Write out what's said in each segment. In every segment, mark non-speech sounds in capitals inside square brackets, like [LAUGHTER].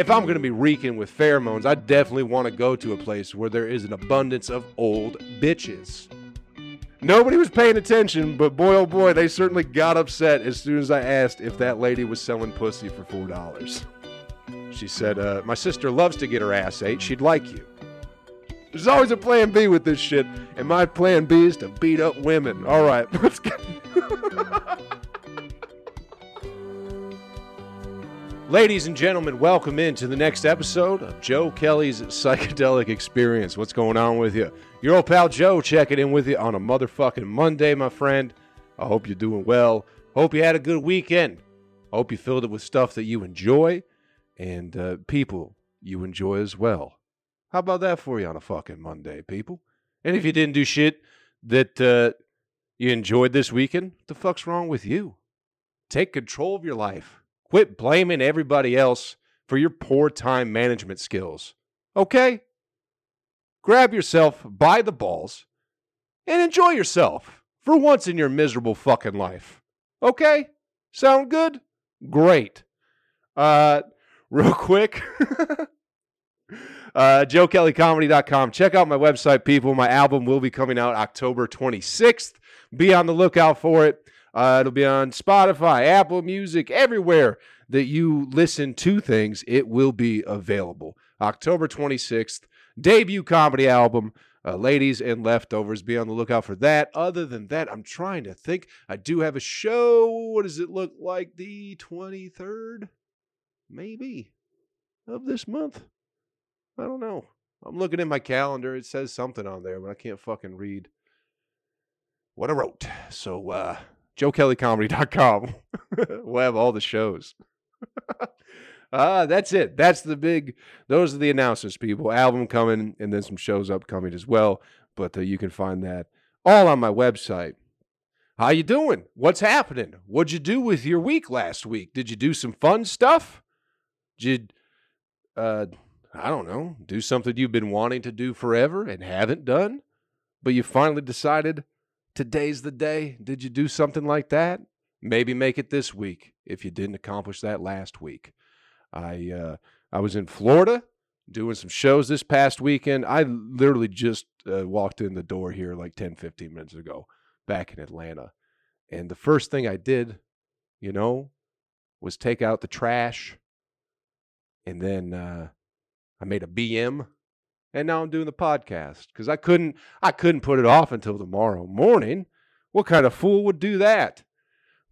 if I'm going to be reeking with pheromones, I definitely want to go to a place where there is an abundance of old bitches. Nobody was paying attention, but boy oh boy, they certainly got upset as soon as I asked if that lady was selling pussy for $4. She said, uh, My sister loves to get her ass ate. She'd like you. There's always a plan B with this shit, and my plan B is to beat up women. All right, [LAUGHS] let's get. [LAUGHS] Ladies and gentlemen, welcome into the next episode of Joe Kelly's Psychedelic Experience. What's going on with you? Your old pal Joe checking in with you on a motherfucking Monday, my friend. I hope you're doing well. Hope you had a good weekend. Hope you filled it with stuff that you enjoy and uh, people you enjoy as well. How about that for you on a fucking Monday, people? And if you didn't do shit that uh, you enjoyed this weekend, what the fuck's wrong with you? Take control of your life. Quit blaming everybody else for your poor time management skills. Okay? Grab yourself by the balls and enjoy yourself for once in your miserable fucking life. Okay? Sound good? Great. Uh, [LAUGHS] real quick. uh, JoeKellyComedy.com. Check out my website, people. My album will be coming out October 26th. Be on the lookout for it. Uh, it'll be on Spotify, Apple Music, everywhere that you listen to things. It will be available. October 26th, debut comedy album. Uh, ladies and leftovers, be on the lookout for that. Other than that, I'm trying to think. I do have a show. What does it look like? The 23rd, maybe, of this month. I don't know. I'm looking at my calendar. It says something on there, but I can't fucking read what I wrote. So, uh, joekellycomedy.com. [LAUGHS] we'll have all the shows. uh, [LAUGHS] that's it. That's the big, those are the announcements, people. Album coming and then some shows upcoming as well. But uh, you can find that all on my website. How you doing? What's happening? What'd you do with your week last week? Did you do some fun stuff? Did you, uh, I don't know, do something you've been wanting to do forever and haven't done, but you finally decided today's the day? Did you do something like that? Maybe make it this week if you didn't accomplish that last week. I uh, I was in Florida doing some shows this past weekend. I literally just uh, walked in the door here like 10, 15 minutes ago back in Atlanta. And the first thing I did, you know, was take out the trash. And then uh, I made a BM and now I'm doing the podcast because I couldn't I couldn't put it off until tomorrow morning. What kind of fool would do that?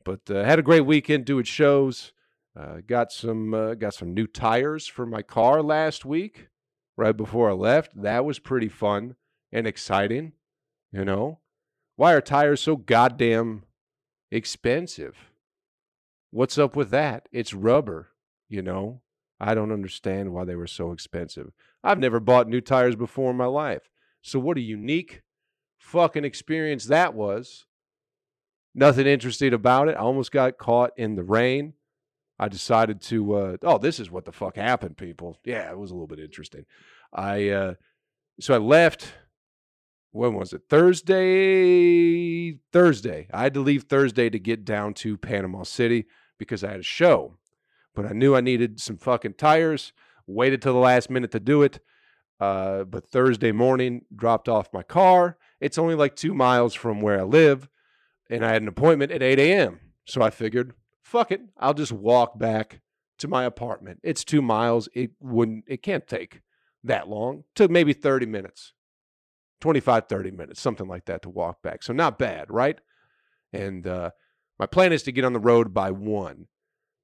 But uh, had a great weekend doing shows. Uh, got some uh, got some new tires for my car last week, right before I left. That was pretty fun and exciting. You know, why are tires so goddamn expensive? What's up with that? It's rubber. You know, I don't understand why they were so expensive. I've never bought new tires before in my life. So what a unique fucking experience that was. Nothing interesting about it. I almost got caught in the rain. I decided to uh, oh, this is what the fuck happened, people. Yeah, it was a little bit interesting. I uh, so I left when was it? Thursday. Thursday. I had to leave Thursday to get down to Panama City because I had a show. But I knew I needed some fucking tires. Waited till the last minute to do it. Uh, but Thursday morning, dropped off my car. It's only like two miles from where I live, and I had an appointment at 8 a.m. So I figured, fuck it, I'll just walk back to my apartment. It's two miles. It wouldn't. It can't take that long. took maybe 30 minutes, 25, 30 minutes, something like that to walk back. So not bad, right? And uh, my plan is to get on the road by one.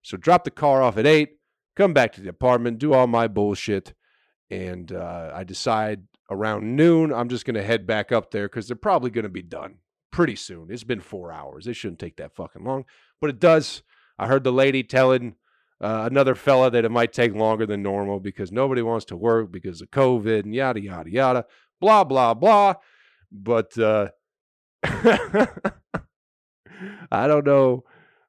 So drop the car off at eight, come back to the apartment, do all my bullshit, and uh, I decide around noon I'm just going to head back up there because they're probably going to be done pretty soon. It's been four hours. It shouldn't take that fucking long, but it does. I heard the lady telling uh, another fella that it might take longer than normal because nobody wants to work because of COVID and yada yada yada, blah blah blah. But uh, [LAUGHS] I don't know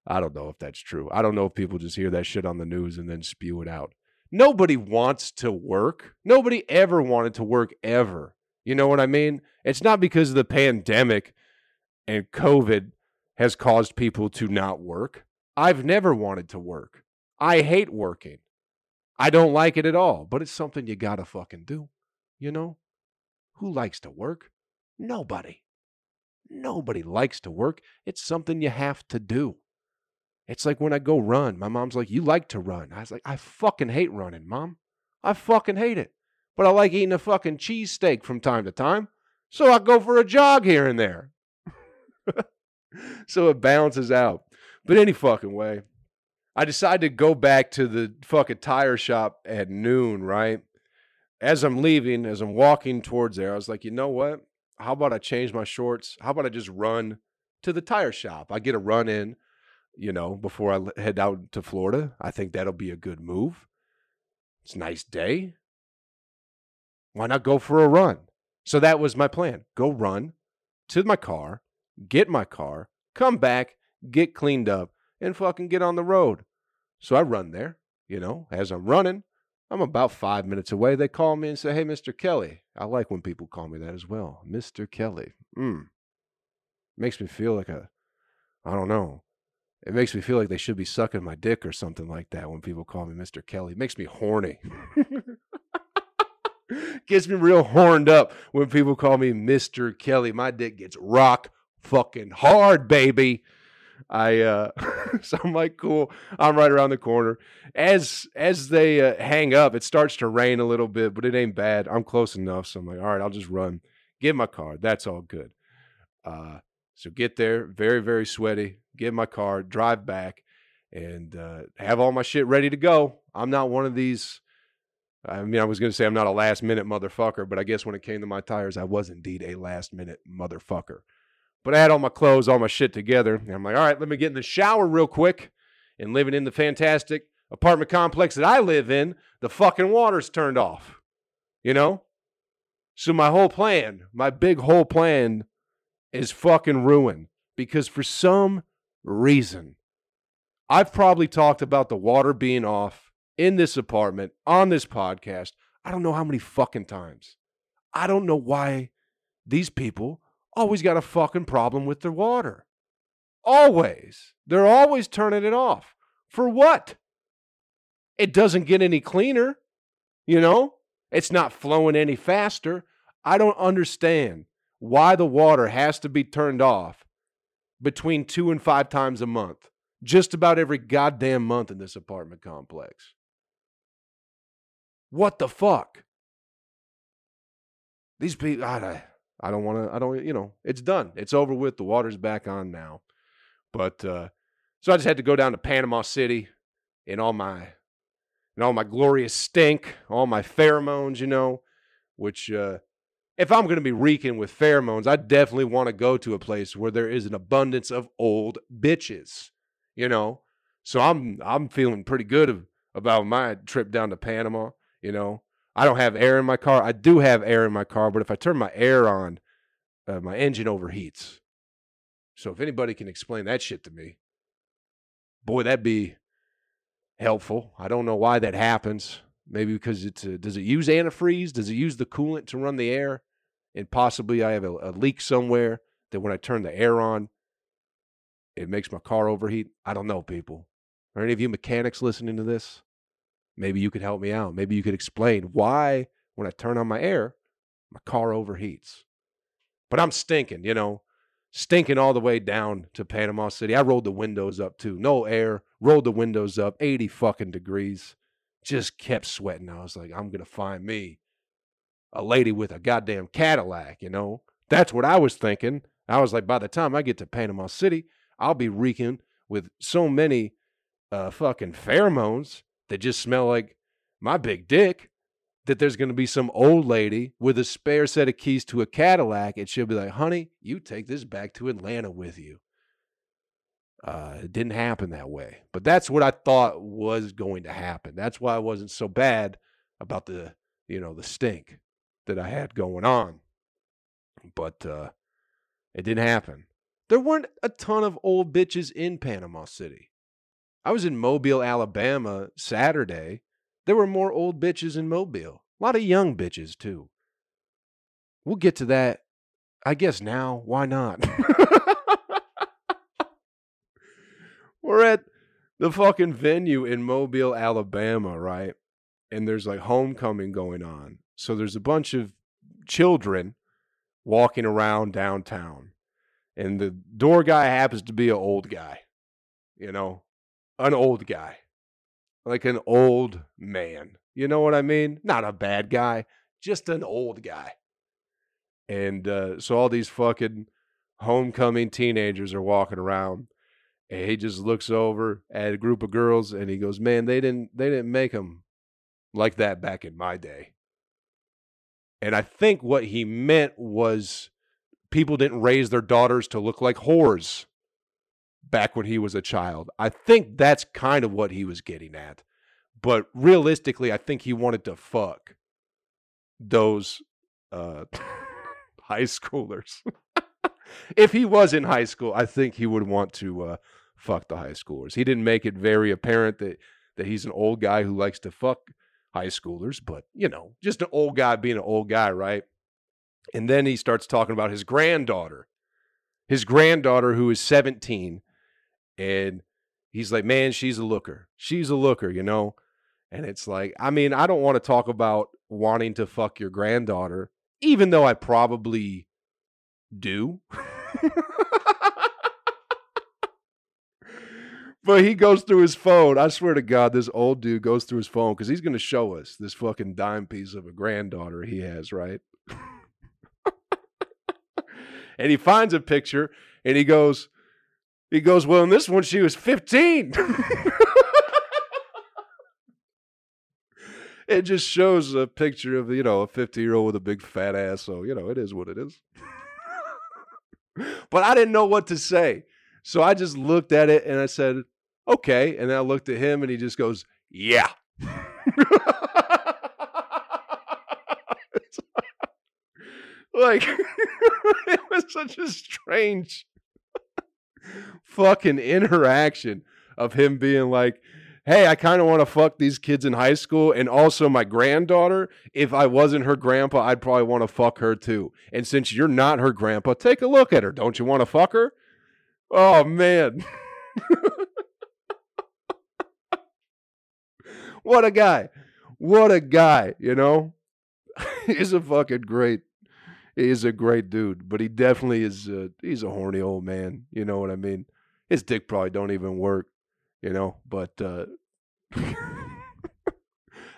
I don't know if that's true. I don't know if people just hear that shit on the news and then spew it out. Nobody wants to work. Nobody ever wanted to work ever. You know what I mean? It's not because of the pandemic and COVID has caused people to not work. I've never wanted to work. I hate working. I don't like it at all, but it's something you gotta fucking do. You know? Who likes to work? Nobody. Nobody likes to work. It's something you have to do. It's like when I go run. My mom's like, You like to run. I was like, I fucking hate running, mom. I fucking hate it. But I like eating a fucking cheesesteak from time to time. So I go for a jog here and there. [LAUGHS] so it balances out. But any fucking way, I decided to go back to the fucking tire shop at noon, right? As I'm leaving, as I'm walking towards there, I was like, you know what? How about I change my shorts? How about I just run to the tire shop? I get a run in, you know, before I head out to Florida. I think that'll be a good move. It's a nice day. Why not go for a run? So that was my plan. Go run to my car, get my car, come back, get cleaned up, and fucking get on the road. So I run there, you know, as I'm running, I'm about five minutes away. They call me and say, Hey, Mr. Kelly. I like when people call me that as well. Mr. Kelly. Mm. Makes me feel like a, I don't know. It makes me feel like they should be sucking my dick or something like that when people call me Mr. Kelly. It makes me horny. [LAUGHS] [LAUGHS] gets me real horned up when people call me Mr. Kelly. My dick gets rock fucking hard, baby. I uh [LAUGHS] so I'm like, cool. I'm right around the corner. As as they uh, hang up, it starts to rain a little bit, but it ain't bad. I'm close enough, so I'm like, all right, I'll just run. Get my car. That's all good. Uh, so get there, very very sweaty. Get in my car, drive back, and uh, have all my shit ready to go. I'm not one of these. I mean, I was going to say I'm not a last minute motherfucker, but I guess when it came to my tires, I was indeed a last minute motherfucker. But I had all my clothes, all my shit together. And I'm like, all right, let me get in the shower real quick. And living in the fantastic apartment complex that I live in, the fucking water's turned off. You know? So my whole plan, my big whole plan is fucking ruined because for some reason, I've probably talked about the water being off in this apartment on this podcast. I don't know how many fucking times. I don't know why these people always got a fucking problem with their water. Always. They're always turning it off. For what? It doesn't get any cleaner, you know? It's not flowing any faster. I don't understand why the water has to be turned off between two and five times a month. Just about every goddamn month in this apartment complex. What the fuck? These people, I, I don't want to, I don't, you know, it's done. It's over with. The water's back on now. But, uh, so I just had to go down to Panama City in all my, in all my glorious stink, all my pheromones, you know, which, uh, if I'm going to be reeking with pheromones, I definitely want to go to a place where there is an abundance of old bitches, you know. So I'm I'm feeling pretty good of, about my trip down to Panama, you know. I don't have air in my car. I do have air in my car, but if I turn my air on, uh, my engine overheats. So if anybody can explain that shit to me, boy, that'd be helpful. I don't know why that happens. Maybe because it's a, does it use antifreeze? Does it use the coolant to run the air? And possibly I have a, a leak somewhere that when I turn the air on, it makes my car overheat. I don't know, people. Are any of you mechanics listening to this? Maybe you could help me out. Maybe you could explain why, when I turn on my air, my car overheats. But I'm stinking, you know, stinking all the way down to Panama City. I rolled the windows up too. No air, rolled the windows up, 80 fucking degrees. Just kept sweating. I was like, I'm going to find me a lady with a goddamn Cadillac, you know? That's what I was thinking. I was like, by the time I get to Panama City, I'll be reeking with so many uh, fucking pheromones that just smell like my big dick that there's going to be some old lady with a spare set of keys to a Cadillac and she'll be like, honey, you take this back to Atlanta with you. Uh, it didn't happen that way. But that's what I thought was going to happen. That's why I wasn't so bad about the, you know, the stink that I had going on. But uh, it didn't happen. There weren't a ton of old bitches in Panama City. I was in Mobile, Alabama Saturday. There were more old bitches in Mobile. A lot of young bitches, too. We'll get to that, I guess, now. Why not? [LAUGHS] We're at the fucking venue in Mobile, Alabama, right? and there's like homecoming going on. So there's a bunch of children walking around downtown. And the door guy happens to be an old guy, you know, an old guy, like an old man. You know what I mean? Not a bad guy, just an old guy. And uh, so all these fucking homecoming teenagers are walking around. And he just looks over at a group of girls and he goes, "Man, they didn't they didn't make them like that back in my day." And I think what he meant was people didn't raise their daughters to look like whores back when he was a child. I think that's kind of what he was getting at. But realistically, I think he wanted to fuck those uh, [LAUGHS] high schoolers. [LAUGHS] if he was in high school, I think he would want to uh, fuck the high schoolers. He didn't make it very apparent that that he's an old guy who likes to fuck high schoolers, but you know, just an old guy being an old guy, right? And then he starts talking about his granddaughter, his granddaughter who is 17, and he's like, "Man, she's a looker. She's a looker, you know." And it's like, I mean, I don't want to talk about wanting to fuck your granddaughter, even though I probably do. [LAUGHS] but he goes through his phone. I swear to God, this old dude goes through his phone because he's going to show us this fucking dime piece of a granddaughter he has, right? [LAUGHS] and he finds a picture and he goes, he goes, well, in this one, she was 15. [LAUGHS] it just shows a picture of, you know, a 50 year old with a big fat ass. So, you know, it is what it is [LAUGHS] but I didn't know what to say. So I just looked at it and I said, okay. And I looked at him and he just goes, yeah. [LAUGHS] like, [LAUGHS] it was such a strange fucking interaction of him being like, hey, I kind of want to fuck these kids in high school. And also my granddaughter, if I wasn't her grandpa, I'd probably want to fuck her too. And since you're not her grandpa, take a look at her. Don't you want to fuck her? Oh, man. [LAUGHS] what a guy. What a guy, you know? [LAUGHS] he's a fucking great. He's a great dude, but he definitely is. A, he's a horny old man. You know what I mean? His dick probably don't even work you know, but uh, [LAUGHS]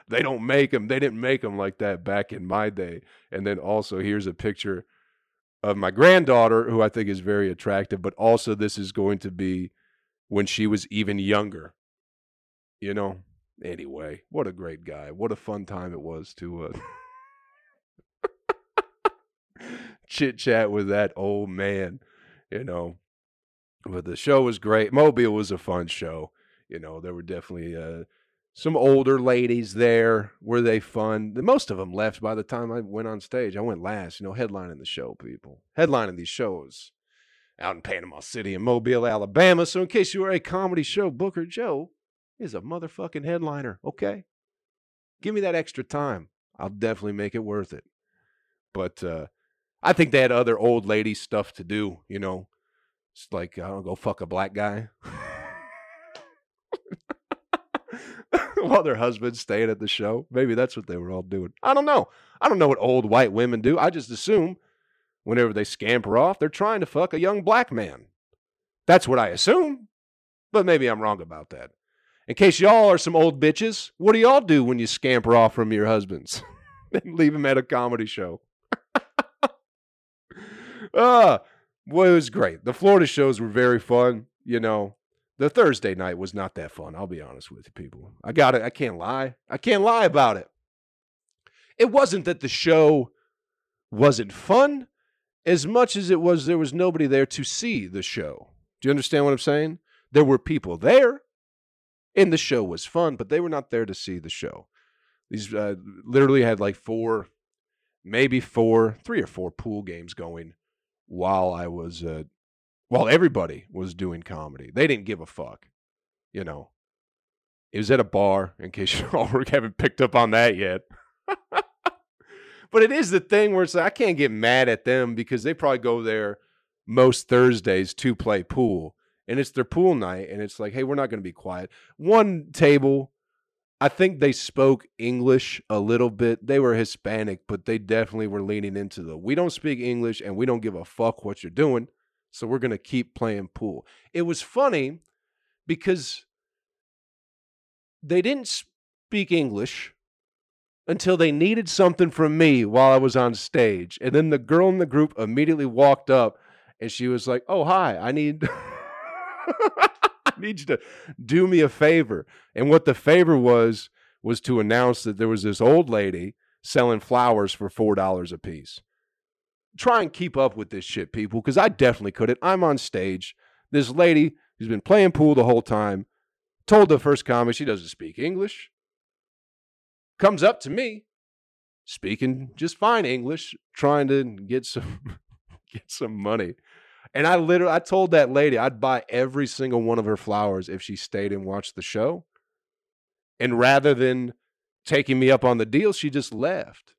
they don't make them. They didn't make them like that back in my day. And then also, here's a picture of my granddaughter, who I think is very attractive, but also this is going to be when she was even younger. You know, anyway, what a great guy. What a fun time it was to uh, [LAUGHS] chit chat with that old man, you know. But the show was great. Mobile was a fun show. You know, there were definitely uh, some older ladies there. Were they fun? Most of them left by the time I went on stage. I went last, you know, headlining the show, people. Headlining these shows out in Panama City and Mobile, Alabama. So, in case you are a comedy show, Booker Joe is a motherfucking headliner, okay? Give me that extra time. I'll definitely make it worth it. But uh, I think they had other old lady stuff to do, you know. It's like, I don't go fuck a black guy. [LAUGHS] while their husbands staying at the show. Maybe that's what they were all doing. I don't know. I don't know what old white women do. I just assume whenever they scamper off, they're trying to fuck a young black man. That's what I assume. But maybe I'm wrong about that. In case y'all are some old bitches, what do y'all do when you scamper off from your husbands [LAUGHS] and leave them at a comedy show? [LAUGHS] Uh, boy, it was great. The Florida shows were very fun. You know, the Thursday night was not that fun. I'll be honest with you, people. I got it. I can't lie. I can't lie about it. It wasn't that the show wasn't fun as much as it was there was nobody there to see the show. Do you understand what I'm saying? There were people there, and the show was fun, but they were not there to see the show. These uh, literally had like four, maybe four, three or four pool games going while I was uh, while everybody was doing comedy. They didn't give a fuck, you know. It was at a bar, in case you [LAUGHS] all haven't picked up on that yet. [LAUGHS] but it is the thing where it's like, I can't get mad at them because they probably go there most Thursdays to play pool. And it's their pool night, and it's like, hey, we're not going to be quiet. One table I think they spoke English a little bit. They were Hispanic, but they definitely were leaning into the we don't speak English and we don't give a fuck what you're doing. So we're going to keep playing pool. It was funny because they didn't speak English until they needed something from me while I was on stage. And then the girl in the group immediately walked up and she was like, "Oh, hi. I need [LAUGHS] [LAUGHS] I need you to do me a favor." And what the favor was was to announce that there was this old lady selling flowers for $4 a piece. Try and keep up with this shit, people, because I definitely couldn't. I'm on stage. This lady who's been playing pool the whole time told the first comic she doesn't speak English comes up to me speaking just fine English, trying to get some [LAUGHS] get some money. And I literally I told that lady I'd buy every single one of her flowers if she stayed and watched the show. And rather than taking me up on the deal, she just left.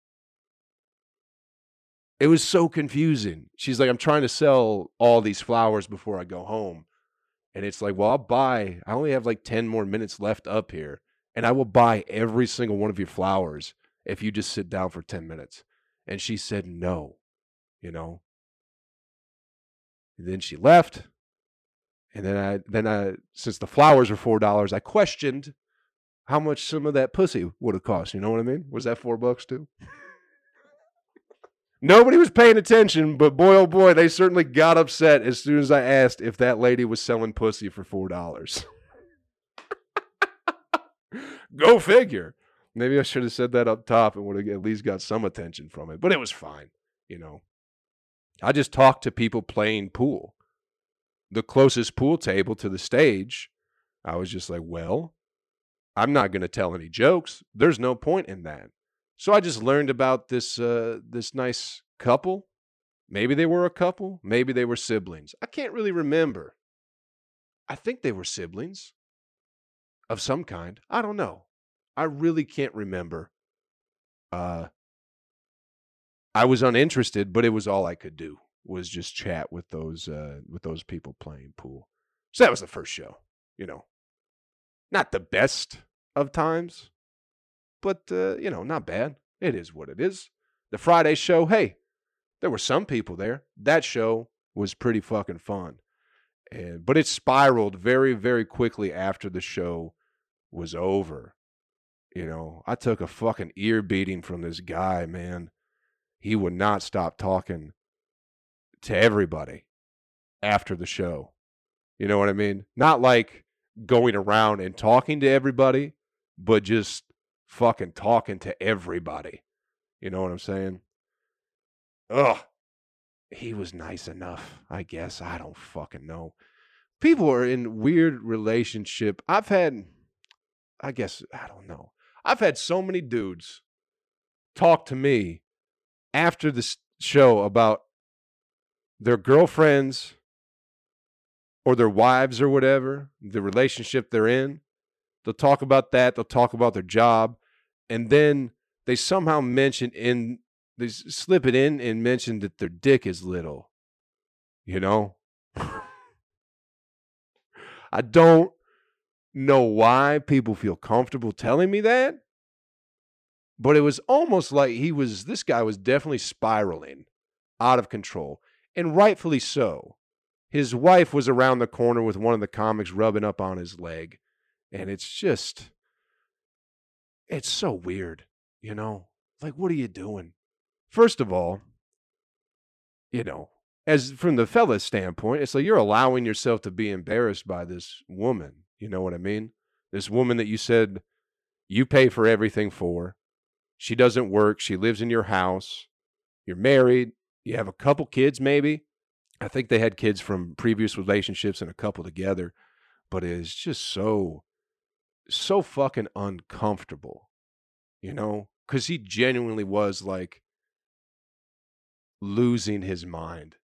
It was so confusing. She's like, I'm trying to sell all these flowers before I go home. And it's like, well, I'll buy, I only have like 10 more minutes left up here and I will buy every single one of your flowers if you just sit down for 10 minutes. And she said no, you know. And then she left. And then I then I since the flowers were four dollars, I questioned how much some of that pussy would have cost. You know what I mean? Was that four bucks too? Nobody was paying attention, but boy oh boy, they certainly got upset as soon as I asked if that lady was selling pussy for four dollars. [LAUGHS] Go figure. Maybe I should have said that up top and would have at least got some attention from it, but it was fine, you know. I just talked to people playing pool. The closest pool table to the stage, I was just like, well, I'm not going to tell any jokes. There's no point in that. So I just learned about this uh, this nice couple. Maybe they were a couple. Maybe they were siblings. I can't really remember. I think they were siblings of some kind. I don't know. I really can't remember. Uh, I was uninterested, but it was all I could do was just chat with those uh, with those people playing pool. So that was the first show. You know, not the best of times, but uh, you know, not bad. It is what it is. The Friday show, hey, there were some people there. That show was pretty fucking fun. And but it spiraled very, very quickly after the show was over. You know, I took a fucking ear beating from this guy, man. He would not stop talking to everybody after the show. You know what I mean? Not like going around and talking to everybody, but just fucking talking to everybody. You know what I'm saying? Ugh. He was nice enough, I guess. I don't fucking know. People are in weird relationship. I've had I guess I don't know. I've had so many dudes talk to me after the show about their girlfriends or their wives or whatever, the relationship they're in. They'll talk about that, they'll talk about their job, and then they somehow mention in they slip it in and mention that their dick is little. You know? [LAUGHS] I don't know why people feel comfortable telling me that, but it was almost like he was, this guy was definitely spiraling out of control, and rightfully so. His wife was around the corner with one of the comics rubbing up on his leg, and it's just, it's so weird, you know? Like, what are you doing? First of all, you know, as from the fella's standpoint, it's like you're allowing yourself to be embarrassed by this woman. You know what I mean? This woman that you said you pay for everything for. She doesn't work. She lives in your house. You're married. You have a couple kids, maybe. I think they had kids from previous relationships and a couple together, but it's just so, so fucking uncomfortable, you know? Because he genuinely was like losing his mind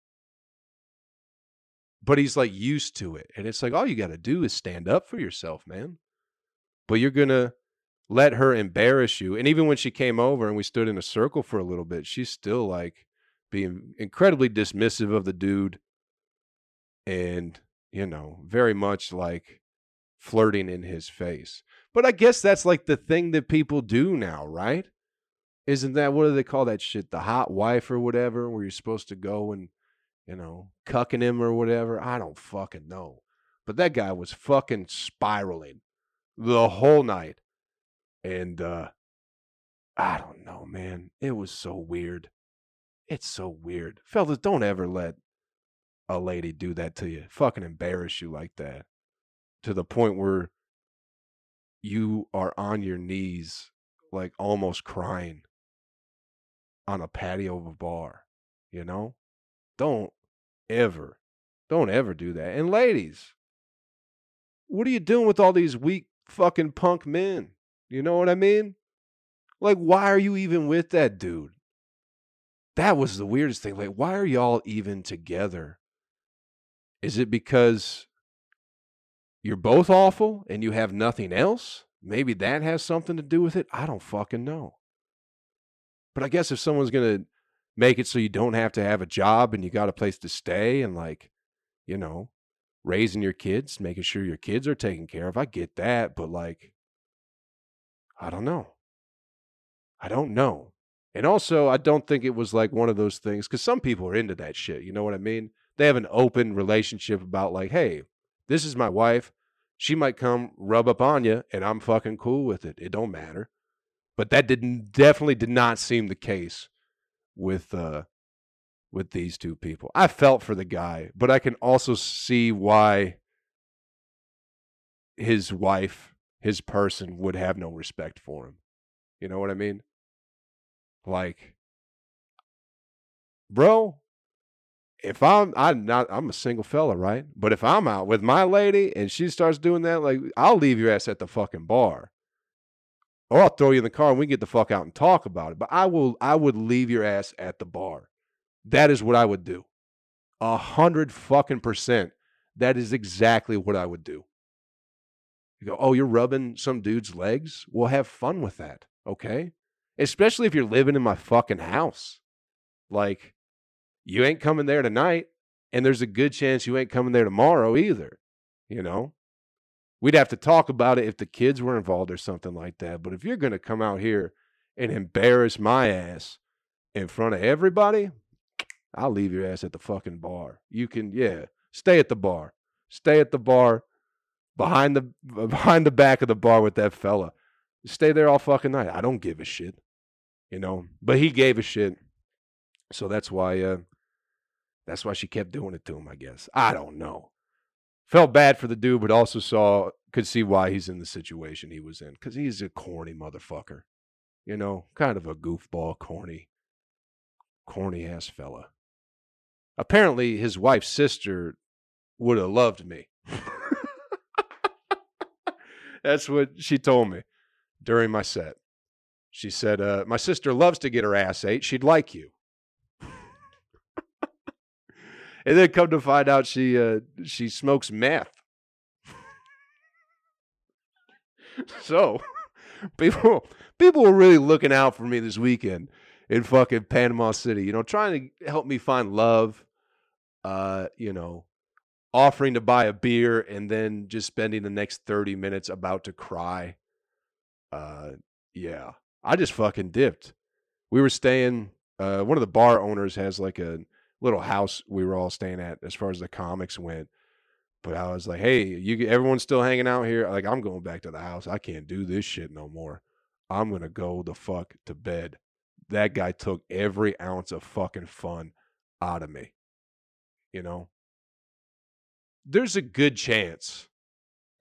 but he's like used to it. And it's like, all you got to do is stand up for yourself, man. But you're going to let her embarrass you. And even when she came over and we stood in a circle for a little bit, she's still like being incredibly dismissive of the dude and, you know, very much like flirting in his face. But I guess that's like the thing that people do now, right? Isn't that what do they call that shit? The hot wife or whatever, where you're supposed to go and, you know, cucking him or whatever. I don't fucking know. But that guy was fucking spiraling the whole night. And uh I don't know, man. It was so weird. It's so weird. Fellas, don't ever let a lady do that to you. Fucking embarrass you like that. To the point where you are on your knees, like almost crying on a patio of a bar. You know? Don't ever, don't ever do that. And ladies, what are you doing with all these weak fucking punk men? You know what I mean? Like, why are you even with that dude? That was the weirdest thing. Like, why are y'all even together? Is it because you're both awful and you have nothing else? Maybe that has something to do with it. I don't fucking know. But I guess if someone's going to make it so you don't have to have a job and you got a place to stay and, like, you know, raising your kids, making sure your kids are taken care of, I get that. But, like, I don't know. I don't know. And also, I don't think it was like one of those things because some people are into that shit. You know what I mean? They have an open relationship about, like, hey, this is my wife. She might come rub up on you, and I'm fucking cool with it. It don't matter. But that didn't definitely did not seem the case with uh with these two people. I felt for the guy, but I can also see why his wife, his person would have no respect for him. You know what I mean? Like, bro, if I'm I'm not I'm a single fella, right? But if I'm out with my lady and she starts doing that, like I'll leave your ass at the fucking bar. Or I'll throw you in the car and we get the fuck out and talk about it. But I will I would leave your ass at the bar. That is what I would do. A hundred fucking percent. That is exactly what I would do. You go, oh, you're rubbing some dude's legs? Well, have fun with that, okay? especially if you're living in my fucking house. Like, you ain't coming there tonight, and there's a good chance you ain't coming there tomorrow either. You know, we'd have to talk about it if the kids were involved or something like that. But if you're going to come out here and embarrass my ass in front of everybody, I'll leave your ass at the fucking bar. You can, yeah, stay at the bar. Stay at the bar behind the [LAUGHS] behind the back of the bar with that fella. Stay there all fucking night. I don't give a shit you know. But he gave a shit, so that's why. Uh, that's why she kept doing it to him. I guess I don't know. Felt bad for the dude, but also saw could see why he's in the situation he was in because he's a corny motherfucker. You know, kind of a goofball, corny, corny ass fella. Apparently, his wife's sister would have loved me. That's what she told me during my set. She said, uh, My sister loves to get her ass ate. She'd like you. [LAUGHS] and then come to find out she uh, she smokes meth. [LAUGHS] so [LAUGHS] people people were really looking out for me this weekend in fucking Panama City, you know, trying to help me find love, uh, you know, offering to buy a beer and then just spending the next 30 minutes about to cry. Uh yeah. I just fucking dipped. We were staying. Uh, one of the bar owners has like a little house we were all staying at as far as the comics went. But I was like, hey, you everyone's still hanging out here. Like I'm going back to the house. I can't do this shit no more. I'm gonna go the fuck to bed. That guy took every ounce of fucking fun out of me. You know? There's a good chance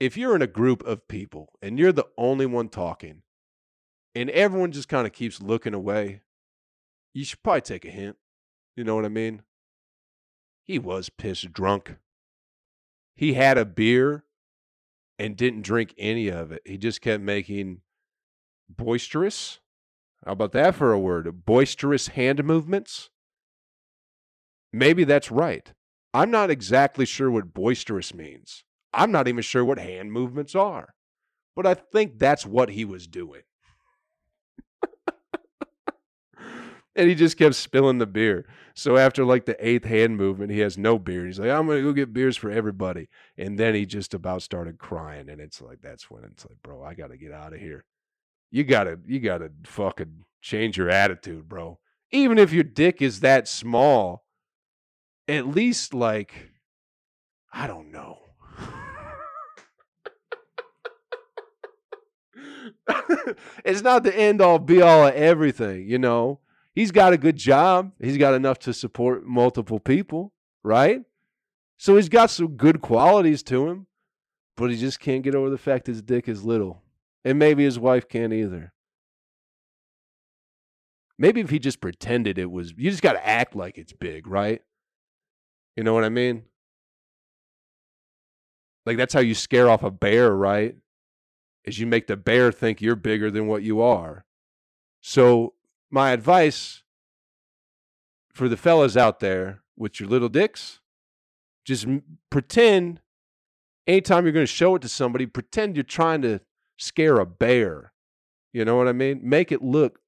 if you're in a group of people and you're the only one talking and everyone just kind of keeps looking away, you should probably take a hint. You know what I mean? He was pissed drunk. He had a beer and didn't drink any of it. He just kept making boisterous. How about that for a word? Boisterous hand movements. Maybe that's right. I'm not exactly sure what boisterous means. I'm not even sure what hand movements are. But I think that's what he was doing. and he just kept spilling the beer. So after like the eighth hand movement, he has no beer. He's like, I'm gonna go get beers for everybody. And then he just about started crying. And it's like that's when it's like, bro, I gotta get out of here. You gotta you gotta fucking change your attitude, bro. Even if your dick is that small, at least like I don't know. it's not the end all be all of everything, you know. He's got a good job. He's got enough to support multiple people, right? So he's got some good qualities to him, but he just can't get over the fact his dick is little. And maybe his wife can't either. Maybe if he just pretended it was, you just got to act like it's big, right? You know what I mean? Like that's how you scare off a bear, right? Is you make the bear think you're bigger than what you are. So my advice for the fellas out there with your little dicks, just pretend anytime you're going to show it to somebody, pretend you're trying to scare a bear. You know what I mean? Make it look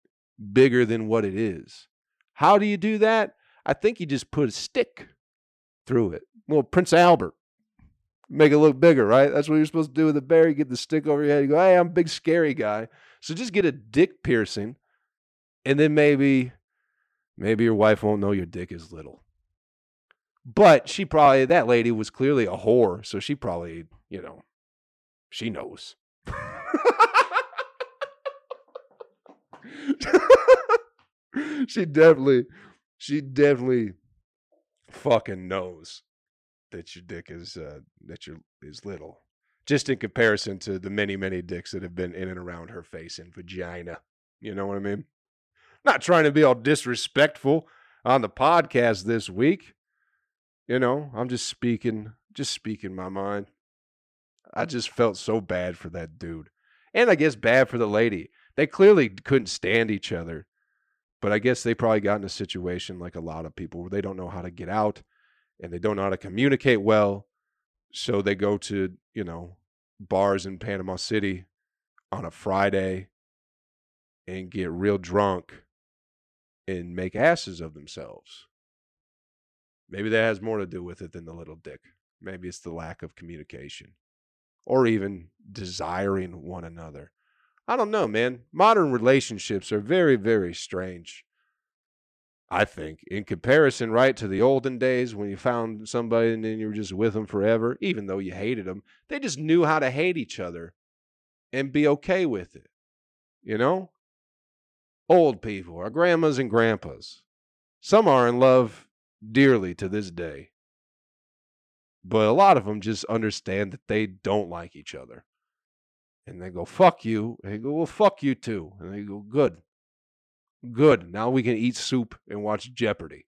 bigger than what it is. How do you do that? I think you just put a stick through it. Well, Prince Albert. Make it look bigger, right? That's what you're supposed to do with a bear. You get the stick over your head. You go, hey, I'm a big scary guy. So just get a dick piercing and then maybe maybe your wife won't know your dick is little. But she probably that lady was clearly a whore, so she probably, you know, she knows. [LAUGHS] she definitely she definitely fucking knows that your dick is uh that your is little. Just in comparison to the many, many dicks that have been in and around her face and vagina. You know what I mean? Not trying to be all disrespectful on the podcast this week. You know, I'm just speaking, just speaking my mind. I just felt so bad for that dude. And I guess bad for the lady. They clearly couldn't stand each other. But I guess they probably got in a situation like a lot of people where they don't know how to get out and they don't know how to communicate well. So they go to, you know, bars in Panama City on a Friday and get real drunk and make asses of themselves. Maybe that has more to do with it than the little dick. Maybe it's the lack of communication or even desiring one another. I don't know, man. Modern relationships are very, very strange. I think, in comparison, right, to the olden days when you found somebody and then you were just with them forever, even though you hated them, they just knew how to hate each other and be okay with it. You know? old people, our grandmas and grandpas. Some are in love dearly to this day. But a lot of them just understand that they don't like each other. And they go, fuck you. And they go, well, fuck you too. And they go, good. Good. Now we can eat soup and watch Jeopardy.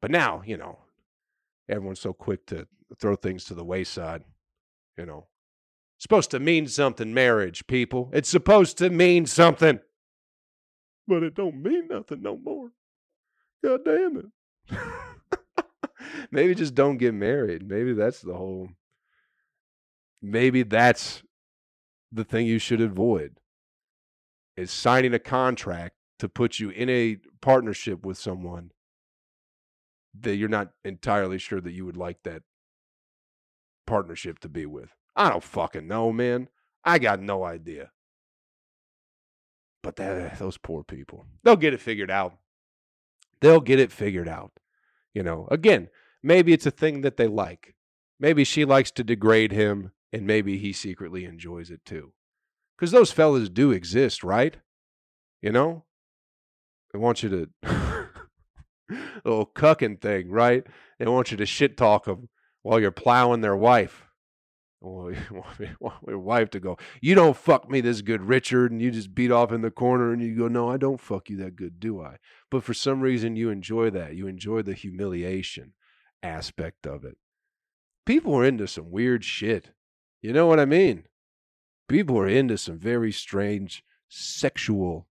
But now, you know, everyone's so quick to throw things to the wayside. You know, it's supposed to mean something, marriage, people. It's supposed to mean something but it don't mean nothing no more. God damn it. [LAUGHS] maybe just don't get married. Maybe that's the whole maybe that's the thing you should avoid is signing a contract to put you in a partnership with someone that you're not entirely sure that you would like that partnership to be with. I don't fucking know, man. I got no idea. But that, those poor people, they'll get it figured out. They'll get it figured out. You know, again, maybe it's a thing that they like. Maybe she likes to degrade him, and maybe he secretly enjoys it too. Because those fellas do exist, right? You know? They want you to. [LAUGHS] little cucking thing, right? They want you to shit talk them while you're plowing their wife. Well, [LAUGHS] your wife to go, you don't fuck me this good, Richard, and you just beat off in the corner and you go, no, I don't fuck you that good, do I? But for some reason, you enjoy that. You enjoy the humiliation aspect of it. People are into some weird shit. You know what I mean? People are into some very strange sexual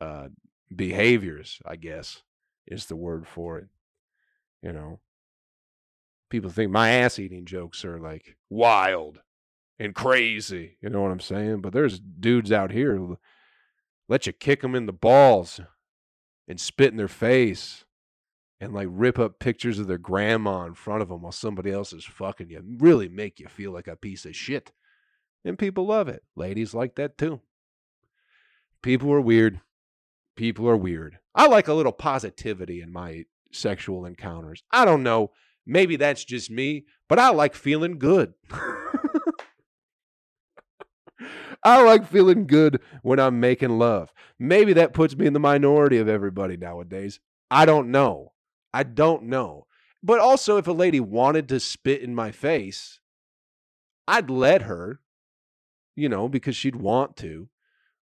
uh, behaviors, I guess is the word for it. You know, people think my ass eating jokes are like wild and crazy. You know what I'm saying? But there's dudes out here let you kick them in the balls and spit in their face and like rip up pictures of their grandma in front of them while somebody else is fucking you really make you feel like a piece of shit. And people love it. Ladies like that too. People are weird. People are weird. I like a little positivity in my sexual encounters. I don't know. Maybe that's just me, but I like feeling good. [LAUGHS] I like feeling good when I'm making love. Maybe that puts me in the minority of everybody nowadays. I don't know. I don't know. But also, if a lady wanted to spit in my face, I'd let her, you know, because she'd want to.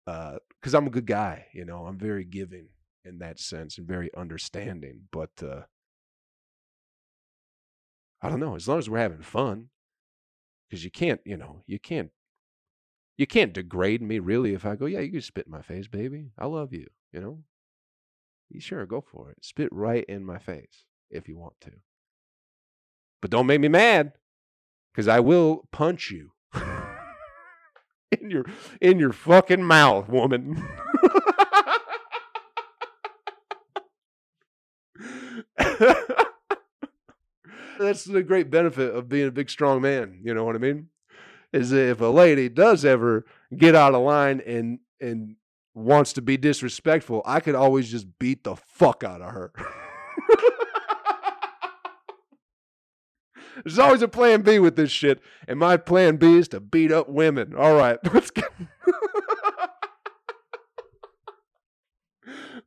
Because uh, I'm a good guy, you know, I'm very giving in that sense and very understanding. But uh, I don't know. As long as we're having fun, because you can't, you know, you can't you can't degrade me really if I go, yeah, you can spit in my face, baby. I love you, you know? Sure, go for it. Spit right in my face if you want to. But don't make me mad, because I will punch you. [LAUGHS] in your in your fucking mouth, woman. [LAUGHS] That's the great benefit of being a big strong man, you know what I mean? is if a lady does ever get out of line and and wants to be disrespectful, I could always just beat the fuck out of her. There's always a plan B with this shit, and my plan B is to beat up women. All right, [LAUGHS] let's get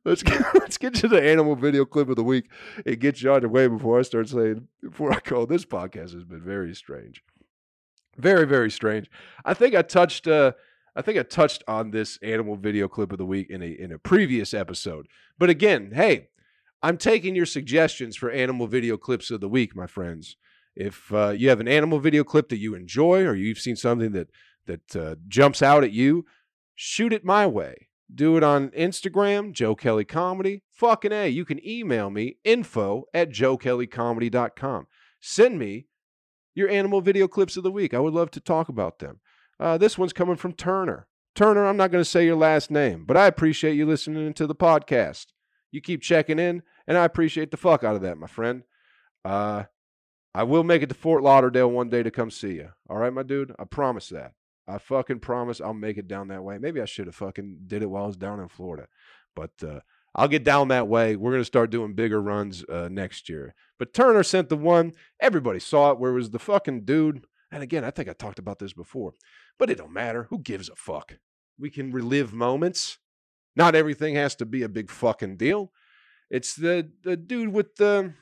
let's get [LAUGHS] let's get to the animal video clip of the week and get you on your way before I start saying before I call this podcast has been very strange. Very, very strange. I think I touched uh I think I touched on this animal video clip of the week in a in a previous episode. But again, hey, I'm taking your suggestions for animal video clips of the week, my friends. If uh, you have an animal video clip that you enjoy, or you've seen something that that uh, jumps out at you, shoot it my way. Do it on Instagram, Joe Kelly Comedy. Fucking A. You can email me, info at joekellycomedy.com. Send me your animal video clips of the week. I would love to talk about them. Uh, this one's coming from Turner. Turner, I'm not going to say your last name, but I appreciate you listening to the podcast. You keep checking in, and I appreciate the fuck out of that, my friend. Uh, I will make it to Fort Lauderdale one day to come see you. All right, my dude? I promise that. I fucking promise I'll make it down that way. Maybe I should have fucking did it while I was down in Florida. But uh, I'll get down that way. We're going to start doing bigger runs uh, next year. But Turner sent the one. Everybody saw it where was the fucking dude. And again, I think I talked about this before, but it don't matter. Who gives a fuck? We can relive moments. Not everything has to be a big fucking deal. It's the the dude with the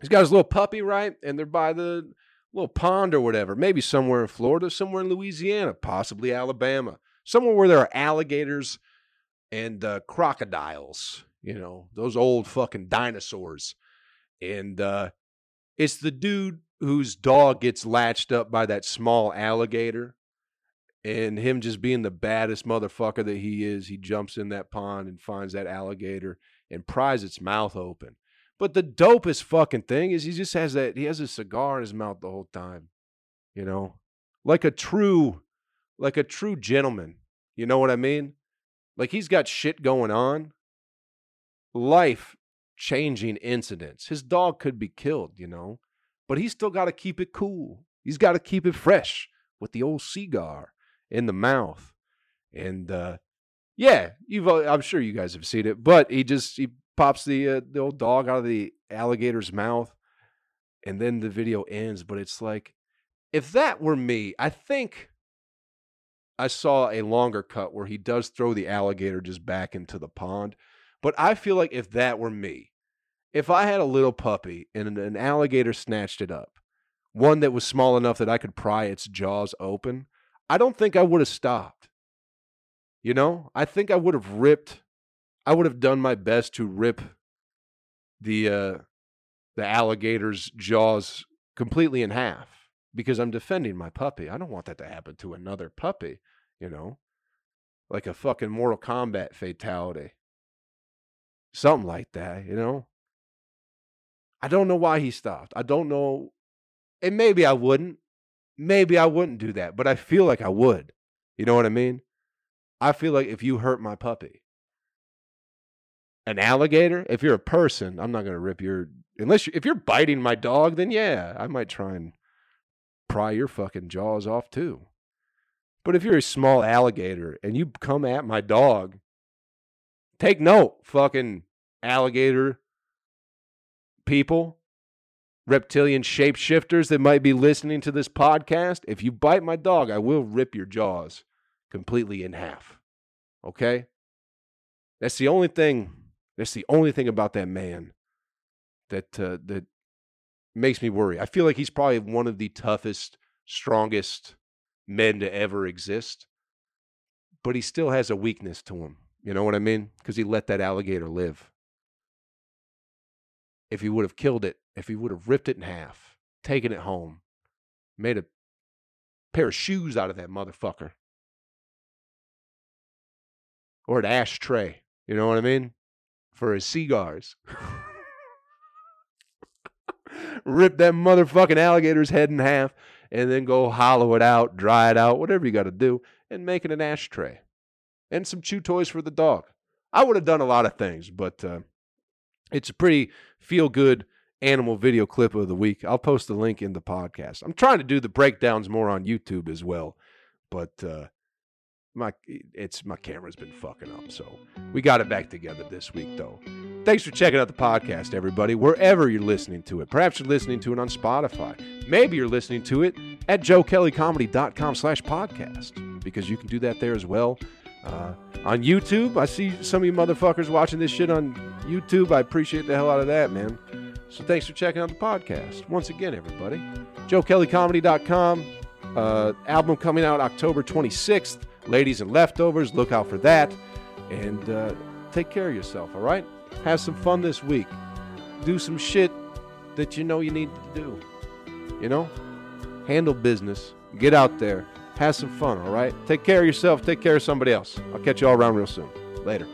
he's got his little puppy, right? And they're by the little pond or whatever. Maybe somewhere in Florida, somewhere in Louisiana, possibly Alabama. Somewhere where there are alligators and uh, crocodiles, you know, those old fucking dinosaurs. And uh, it's the dude whose dog gets latched up by that small alligator. And him just being the baddest motherfucker that he is, he jumps in that pond and finds that alligator and pries its mouth open. But the dopest fucking thing is he just has that, he has a cigar in his mouth the whole time, you know, like a true, like a true gentleman. You know what I mean? Like he's got shit going on. Life changing incidents. His dog could be killed, you know, but he's still got to keep it cool. He's got to keep it fresh with the old cigar in the mouth. And uh, yeah, you've I'm sure you guys have seen it, but he just he pops the uh, the old dog out of the alligator's mouth and then the video ends, but it's like if that were me, I think I saw a longer cut where he does throw the alligator just back into the pond. But I feel like if that were me, if I had a little puppy and an alligator snatched it up, one that was small enough that I could pry its jaws open, I don't think I would have stopped. You know, I think I would have ripped, I would have done my best to rip the uh, the alligator's jaws completely in half because I'm defending my puppy. I don't want that to happen to another puppy you know, like a fucking Mortal Kombat fatality. Something like that, you know. I don't know why he stopped. I don't know. And maybe I wouldn't. Maybe I wouldn't do that, but I feel like I would. You know what I mean? I feel like if you hurt my puppy, an alligator. If you're a person, I'm not going to rip your unless you, if you're biting my dog, then yeah, I might try and pry your fucking jaws off too. But if you're a small alligator and you come at my dog, take note, fucking alligator people, reptilian shapeshifters that might be listening to this podcast. If you bite my dog, I will rip your jaws completely in half. Okay? That's the only thing. That's the only thing about that man that uh, that makes me worry. I feel like he's probably one of the toughest, strongest men to ever exist, but he still has a weakness to him. You know what I mean? Because he let that alligator live. If he would have killed it, if he would have ripped it in half, taken it home, made a pair of shoes out of that motherfucker, or an ashtray, you know what I mean? For his cigars. [LAUGHS] Rip that motherfucking alligator's head in half and then go hollow it out, dry it out, whatever you got to do, and make it an ashtray and some chew toys for the dog. I would have done a lot of things, but uh, it's a pretty feel good animal video clip of the week. I'll post the link in the podcast. I'm trying to do the breakdowns more on YouTube as well, but uh, my it's my camera's been fucking up, so we got it back together this week though. Thanks for checking out the podcast, everybody, wherever you're listening to it. Perhaps you're listening to it on Spotify. Maybe you're listening to it at joekellycomedy.com slash podcast because you can do that there as well. Uh, on YouTube, I see some of you motherfuckers watching this shit on YouTube. I appreciate the hell out of that, man. So thanks for checking out the podcast. Once again, everybody, joekellycomedy.com. Uh, album coming out October 26th. Ladies and leftovers, look out for that. And uh, take care of yourself, all right? Have some fun this week. Do some shit that you know you need to do. You know? Handle business. Get out there. Have some fun, all right? Take care of yourself. Take care of somebody else. I'll catch you all around real soon. Later.